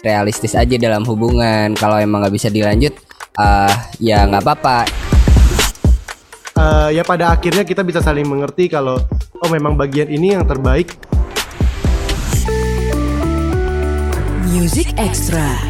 realistis aja dalam hubungan. Kalau emang nggak bisa dilanjut, uh, ya nggak apa-apa. Uh, ya pada akhirnya kita bisa saling mengerti kalau oh memang bagian ini yang terbaik. Music Extra.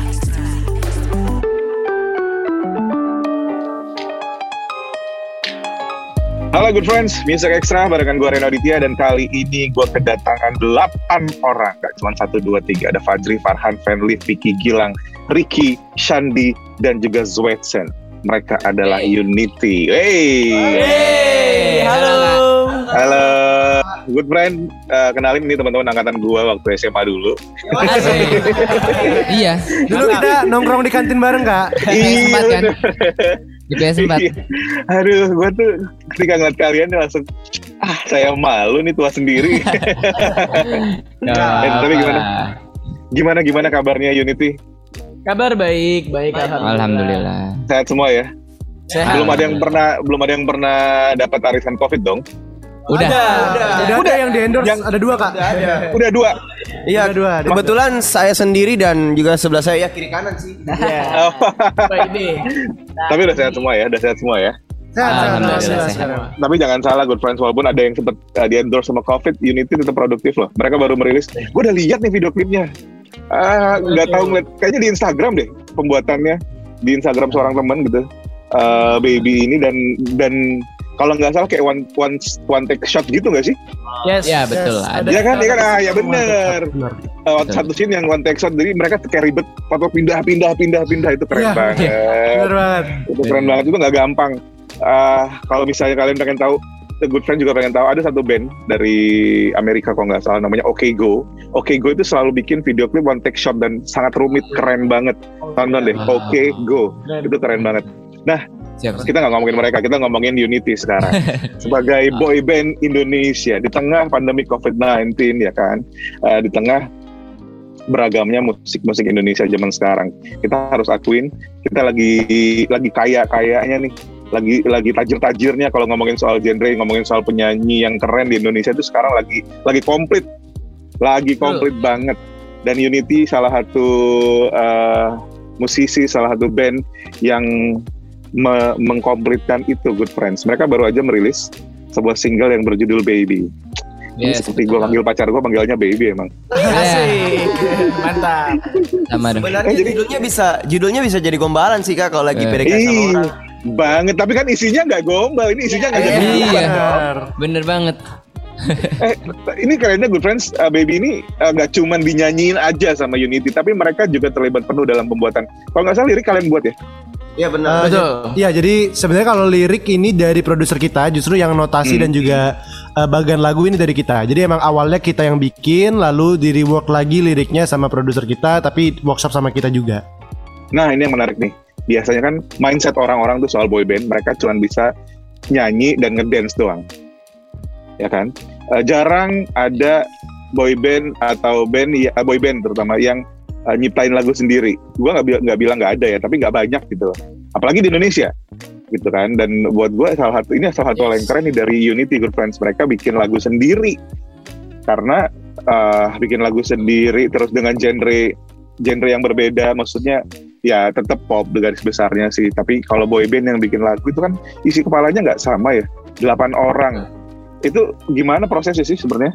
Halo good friends, Music Extra barengan gue Reno Aditya dan kali ini gue kedatangan 8 orang. Gak cuma 1, 2, 3 Ada Fajri, Farhan, Fenli, Vicky, Gilang, Ricky, Shandi, dan juga Zwetsen. Mereka adalah Unity. Hey, hey halo. Halo Good friend, uh, kenalin ini teman-teman angkatan gue waktu SMA dulu Iya Dulu kita nongkrong di kantin bareng kak Iya sempat kan di PS4 Aduh, gue tuh ketika ngeliat kalian langsung ah saya malu nih tua sendiri. eh, tapi gimana? Gimana gimana kabarnya Unity? Kabar baik, baik alhamdulillah. Alhamdulillah. Sehat semua ya? Sehat. Belum ada yang pernah belum ada yang pernah dapat arisan Covid dong? Udah. Udah, Udah, ada yang di endorse Yang- ada dua kak Udah dua. Iya, Ada dua, ada kebetulan saya sendiri dan juga sebelah saya ya kiri kanan sih. Iya. Tapi udah sehat semua ya, udah sehat semua ya. Sehat, sehat, Alhamdulillah, sehat, sehat. sehat. Tapi jangan salah good friends walaupun ada yang sempat uh, di endorse sama Covid, Unity tetap produktif loh. Mereka baru merilis. Gue udah lihat nih video klipnya. Ah, nggak tahu ngeliat kayaknya di Instagram deh pembuatannya di Instagram seorang teman gitu. Eh, baby ini dan dan kalau nggak salah kayak one one one take shot gitu nggak sih? Yes. Ya betul. Yes, Ada. Iya kan, iya kan, ah, ya bener. Benar. Eh, waktu satu scene yang one take shot, jadi mereka kayak ribet, foto pindah pindah pindah pindah itu keren Iya. banget. Benar banget. itu keren banget itu nggak gampang Ah, kalau misalnya kalian pengen tahu The Good Friend juga pengen tahu ada satu band dari Amerika kalau nggak salah namanya OK Go OK Go itu selalu bikin video klip one take shot dan sangat rumit keren banget tonton deh. OK Go itu keren banget Siap, siap. kita nggak ngomongin mereka kita ngomongin Unity sekarang. Sebagai boy band Indonesia di tengah pandemi COVID-19 ya kan? Eh, di tengah beragamnya musik-musik Indonesia zaman sekarang. Kita harus akuin kita lagi lagi kaya kayanya nih. Lagi lagi tajir-tajirnya kalau ngomongin soal genre ngomongin soal penyanyi yang keren di Indonesia itu sekarang lagi lagi komplit. Lagi komplit banget. Dan Unity salah satu eh, musisi salah satu band yang me- mengkomplitkan itu Good Friends mereka baru aja merilis sebuah single yang berjudul Baby ini Yes, seperti gue panggil pacar gue panggilnya Baby emang Asik. Mantap. Sama dong. Sebenarnya Eh, jadi- judulnya bisa judulnya bisa jadi gombalan sih Kak kalau lagi Eh. PDKT sama orang. banget tapi kan isinya nggak gombal ini isinya nggak jadi Iya. Benar. Bener banget. eh, ini kerennya good friends uh, baby ini uh, nggak cuman dinyanyiin aja sama Unity tapi mereka juga terlibat penuh dalam pembuatan kalau nggak salah lirik kalian buat ya Iya benar. Betul. Iya jadi sebenarnya kalau lirik ini dari produser kita justru yang notasi Hmm. dan juga eh, bagian lagu ini dari kita. Jadi emang awalnya kita yang bikin lalu di rework lagi liriknya sama produser kita tapi workshop sama kita juga. nah ini yang menarik nih biasanya kan mindset orang-orang tuh soal boy band mereka cuma bisa nyanyi dan ngedance doang ya kan Eh, jarang ada boy band atau band ya boy band terutama yang eh, nyiptain lagu sendiri. Gua nggak bilang nggak bilang nggak ada ya tapi nggak banyak gitu. Apalagi di Indonesia gitu kan. Dan buat gue salah satu ini salah satu hal yang keren nih dari Unity Good Friends. Mereka bikin lagu sendiri. Karena eh, bikin lagu sendiri terus dengan genre genre yang berbeda. Maksudnya ya tetap pop garis besarnya sih. Tapi kalau boy band yang bikin lagu itu kan isi kepalanya nggak sama ya. Delapan orang. Itu gimana prosesnya sih sebenarnya?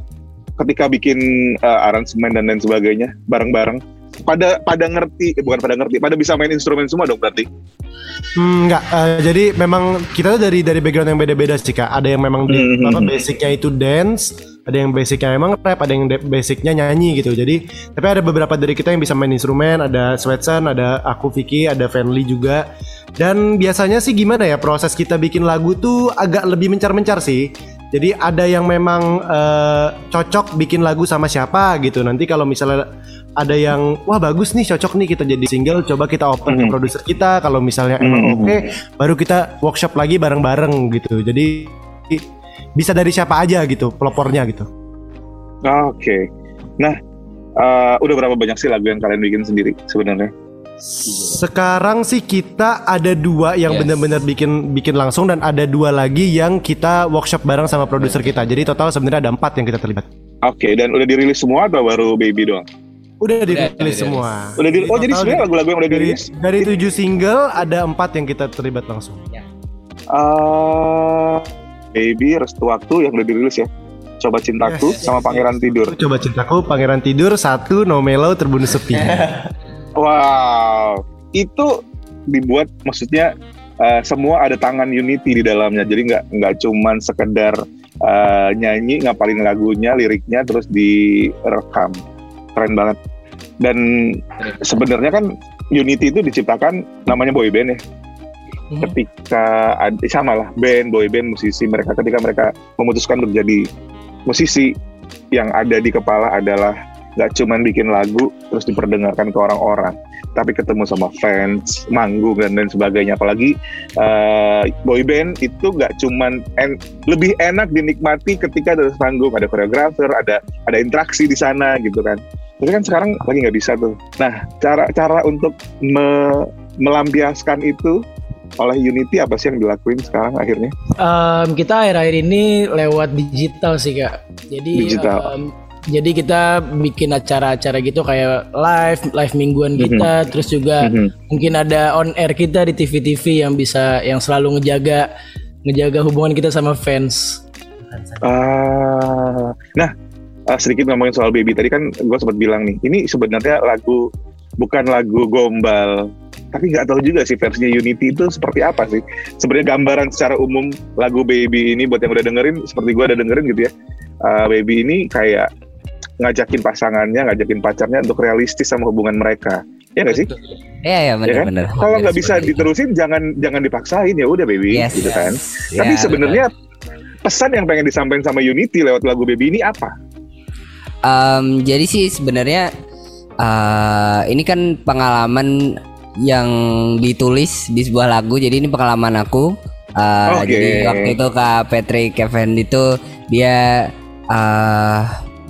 Ketika bikin eh, aransemen dan lain sebagainya bareng-bareng pada pada ngerti eh, bukan pada ngerti pada bisa main instrumen semua dong berarti Hmm, enggak, eh, jadi memang kita tuh dari dari background yang beda-beda sih kak. Ada yang memang Mhm. apa basicnya itu dance, ada yang basicnya memang rap, ada yang basicnya nyanyi gitu. Jadi tapi ada beberapa dari kita yang bisa main instrumen, ada Sweatson, ada aku Vicky, ada Fanly juga. Dan biasanya sih gimana ya proses kita bikin lagu tuh agak lebih mencar-mencar sih. Jadi ada yang memang eh, cocok bikin lagu sama siapa gitu. Nanti kalau misalnya ada yang wah bagus nih cocok nih kita jadi single coba kita open ke Mhm. produser kita kalau misalnya emang Mhm. oke baru kita workshop lagi bareng-bareng gitu jadi bisa dari siapa aja gitu pelopornya gitu Oke. Nah, eh, udah berapa banyak sih lagu yang kalian bikin sendiri sebenarnya? sekarang sih kita ada dua yang Yes. benar-benar bikin bikin langsung dan ada dua lagi yang kita workshop bareng sama produser kita jadi total sebenarnya ada empat yang kita terlibat Oke, dan udah dirilis semua atau baru Baby doang? Udah Udah dirilis dirilis. semua. Udah di, oh jadi sebenarnya lagu-lagu yang udah dari, dirilis dari tujuh single ada empat yang kita terlibat langsung. eh Baby, Restu Waktu yang udah dirilis ya. Coba Cintaku Yes. sama Pangeran Tidur. Coba cintaku, Pangeran Tidur, satu, No Mellow, Terbunuh Sepi. Wow, itu dibuat maksudnya eh, semua ada tangan Unity di dalamnya. Jadi nggak nggak cuman sekedar eh, nyanyi ngapalin lagunya, liriknya terus direkam. Keren banget. Dan sebenarnya kan Unity itu diciptakan namanya boy band ya. Mhm. Ketika sama lah band, boy band, musisi mereka ketika mereka memutuskan untuk jadi musisi yang ada di kepala adalah nggak cuman bikin lagu terus diperdengarkan ke orang-orang tapi ketemu sama fans manggung dan lain sebagainya apalagi uh, boy band itu nggak cuman en- lebih enak dinikmati ketika ada panggung ada koreografer ada ada interaksi di sana gitu kan tapi kan sekarang lagi nggak bisa tuh nah cara cara untuk me- melampiaskan itu oleh Unity apa sih yang dilakuin sekarang akhirnya Em, kita akhir-akhir ini lewat digital sih kak. Jadi Digital. em, jadi kita bikin acara-acara gitu kayak live live mingguan kita, terus juga Mhm. mungkin ada on air kita di TV-TV yang bisa yang selalu ngejaga ngejaga hubungan kita sama fans. Ah, nah eh, sedikit ngomongin soal baby tadi kan gue sempat bilang nih, ini sebenarnya lagu bukan lagu gombal, tapi nggak tahu juga sih versinya Unity itu seperti apa sih. Sebenarnya gambaran secara umum lagu baby ini buat yang udah dengerin, seperti gue udah dengerin gitu ya, eh, baby ini kayak ngajakin pasangannya, ngajakin pacarnya untuk realistis sama hubungan mereka. Ya nggak sih? Iya ya Ya kan? benar-benar. Kalau nggak bisa diterusin, jangan jangan dipaksain ya udah baby, Yes. gitu kan. Ya, Tapi sebenarnya pesan yang pengen disampaikan sama Unity lewat lagu Baby ini apa? Em, jadi sih sebenarnya eh, ini kan pengalaman yang ditulis di sebuah lagu. Jadi ini pengalaman aku. Eh, Oke. Jadi waktu itu kak Patrick Kevin itu dia eh,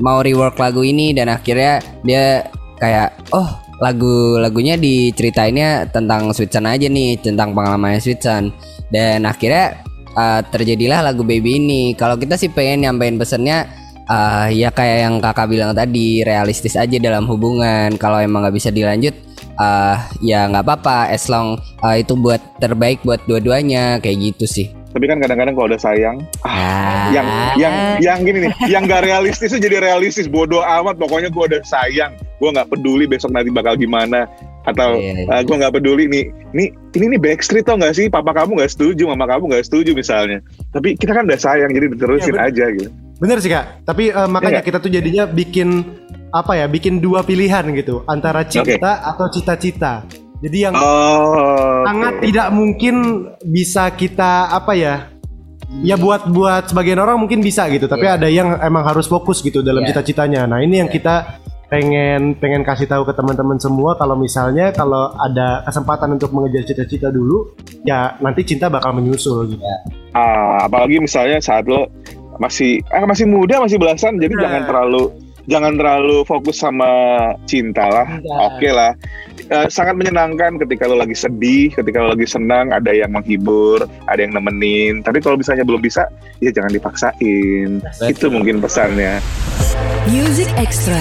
mau rework lagu ini dan akhirnya dia kayak oh lagu lagunya diceritainnya tentang Sweetson aja nih tentang pengalamannya Sweetson dan akhirnya eh, terjadilah lagu Baby ini. Kalau kita sih pengen nyampein pesannya eh, ya kayak yang kakak bilang tadi realistis aja dalam hubungan. Kalau emang nggak bisa dilanjut, eh ya nggak apa-apa. As long eh, itu buat terbaik buat dua-duanya kayak gitu sih. Tapi kan kadang-kadang kalau udah sayang, Ah. yang yang yang gini nih, yang gak realistis itu jadi realistis. Bodoh amat, pokoknya gue udah sayang, gue nggak peduli besok nanti bakal gimana. Atau Iya, iya. "Ah, gue nggak peduli nih, nih ini nih backstreet tau nggak sih? Papa kamu nggak setuju, mama kamu nggak setuju misalnya. Tapi kita kan udah sayang, jadi diterusin Iya, bener. aja gitu. Bener sih kak. Tapi eh, makanya Iya. kita tuh jadinya bikin apa ya? Bikin dua pilihan gitu antara cinta atau cita-cita. Jadi yang Oh, sangat oke. tidak mungkin bisa kita apa ya? Ya buat buat sebagian orang mungkin bisa gitu, tapi ada yang emang harus fokus gitu dalam Iya. cita-citanya. Nah ini yang kita pengen pengen kasih tahu ke teman-teman semua kalau misalnya kalau ada kesempatan untuk mengejar cita-cita dulu, ya nanti cinta bakal menyusul gitu. Ah, apalagi misalnya saat lo masih eh, masih muda masih belasan jadi Nah. jangan terlalu jangan terlalu fokus sama cinta lah Cinta. oke lah Eh, sangat menyenangkan ketika lo lagi sedih ketika lo lagi senang ada yang menghibur ada yang nemenin tapi kalau misalnya belum bisa ya jangan dipaksain itu mungkin pesannya Music Extra.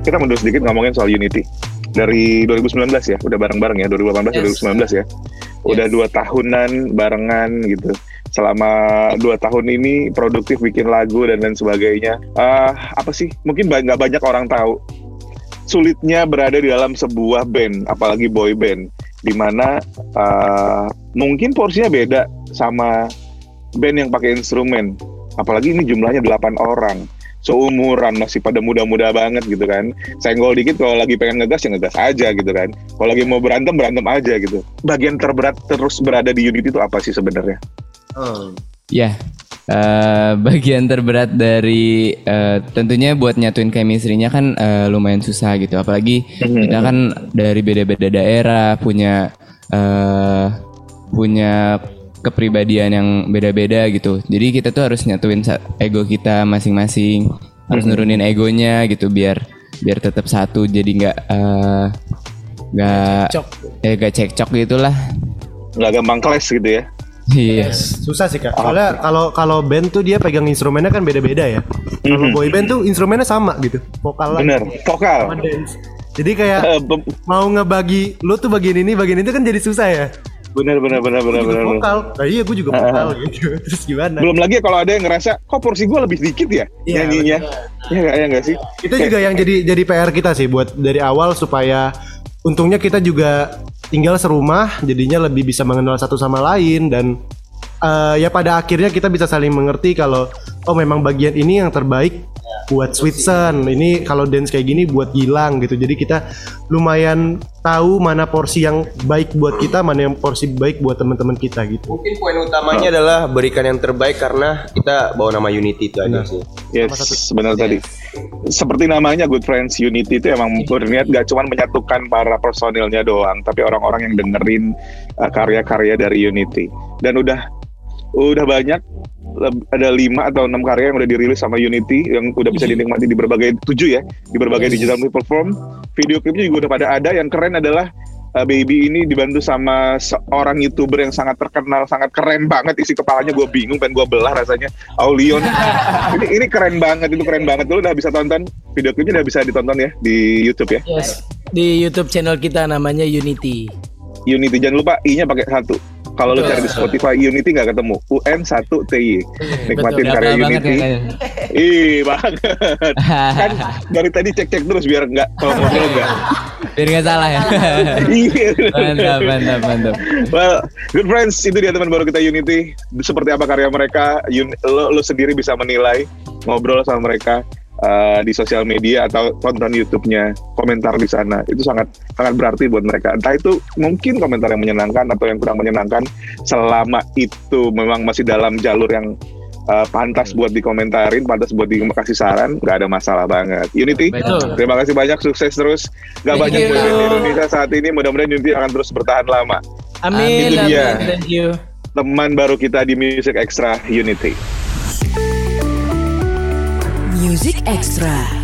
kita mundur sedikit ngomongin soal Unity dari 2019 ya udah bareng-bareng ya 2018 Yes. 2019 ya udah dua tahunan barengan gitu. Selama dua tahun ini produktif bikin lagu dan lain sebagainya. Ah, apa sih? Mungkin nggak banyak orang tahu. Sulitnya berada di dalam sebuah band apalagi boy band di mana ah, mungkin porsinya beda sama band yang pakai instrumen. Apalagi ini jumlahnya 8 orang seumuran masih pada muda-muda banget gitu kan. Senggol dikit kalau lagi pengen ngegas ya ngegas aja gitu kan. Kalau lagi mau berantem berantem aja gitu. Bagian terberat terus berada di unit itu apa sih sebenarnya? Ya, eh, bagian terberat dari eh, tentunya buat nyatuin chemistry-nya kan eh, lumayan susah gitu. Apalagi kita kan dari beda-beda daerah punya eh, punya kepribadian yang beda-beda gitu. Jadi kita tuh harus nyatuin sa- ego kita masing-masing, harus nurunin egonya gitu biar biar tetap satu. Jadi nggak eh, nggak Cok. eh gak cekcok gitulah. nggak gampang clash gitu ya Yes. Susah sih kak. Soalnya kalau kalau band tuh dia pegang instrumennya kan beda-beda ya. Kalau Mhm. boy band tuh instrumennya sama gitu. Vokal Bener, sama vokal. dance. Jadi kayak bem- mau ngebagi lu tuh bagian ini bagian itu kan jadi susah ya. Bener, bener, bener, bener, bener. vokal. Nah iya gue juga vokal gitu. Terus gimana? Belum lagi kalau ada yang ngerasa, kok porsi gue lebih sedikit ya Iya, nyanyinya. Iya nggak, ya nggak sih? Itu juga yang jadi jadi PR kita sih buat dari awal supaya untungnya kita juga tinggal serumah jadinya lebih bisa mengenal satu sama lain dan eh, ya pada akhirnya kita bisa saling mengerti kalau oh memang bagian ini yang terbaik buat Sweetson ini kalau dance kayak gini buat Gilang gitu. Jadi kita lumayan tahu mana porsi yang baik buat kita mana yang porsi baik buat teman-teman kita gitu. Mungkin poin utamanya adalah berikan yang terbaik karena kita bawa nama Unity itu aja sih. Yes, benar tadi. Seperti namanya Good Friends Unity itu emang berniat gak cuma menyatukan para personilnya doang, tapi orang-orang yang dengerin uh, karya-karya dari Unity. Dan udah udah banyak ada lima atau enam karya yang udah dirilis sama Unity yang udah bisa dinikmati di berbagai tujuh ya di berbagai digital platform. Video klipnya juga udah pada ada. Yang keren adalah uh, Baby ini dibantu sama seorang youtuber yang sangat terkenal, sangat keren banget. Isi kepalanya gue bingung, pengen gue belah rasanya. Aulion. ini ini keren banget, itu keren banget. Lu udah bisa tonton video klipnya udah bisa ditonton ya di YouTube ya. Yes. Di YouTube channel kita namanya Unity. Unity jangan lupa i-nya pakai satu. Kalau lu cari di Spotify Unity nggak ketemu. UN 1 TY. Nikmatin Betul. karya Unity. kayaknya. Ih banget. kan dari tadi cek-cek terus biar nggak kalau ngobrol nggak. Biar nggak salah ya. Iya. mantap, mantap, mantap. Well, good friends, itu dia teman baru kita Unity. Seperti apa karya mereka, lo, lo sendiri bisa menilai, ngobrol sama mereka uh, di sosial media atau tonton YouTube-nya, komentar di sana. Itu sangat sangat berarti buat mereka. Entah itu mungkin komentar yang menyenangkan atau yang kurang menyenangkan, selama itu memang masih dalam jalur yang uh, pantas buat dikomentarin, pantas buat dikasih saran, nggak ada masalah banget. Unity, Betul. terima kasih banyak, sukses terus. Gak Thank banyak di Indonesia saat ini, mudah-mudahan Unity akan terus bertahan lama Amin. Itu amin. Thank you. teman baru kita di Music Extra Unity. Extra.